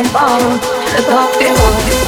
and on the coffee.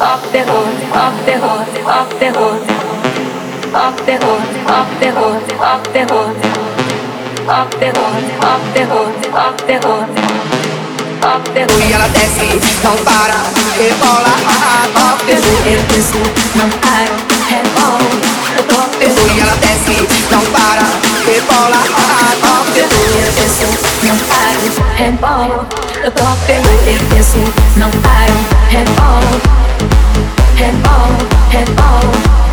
up the hood, up the hood, up the hood. E ela desce, não para, rebola, Eu desço, não paro, E ela desce, não para, rebola, desço, não paro, Eu desço, não eu desço, não paro, rebola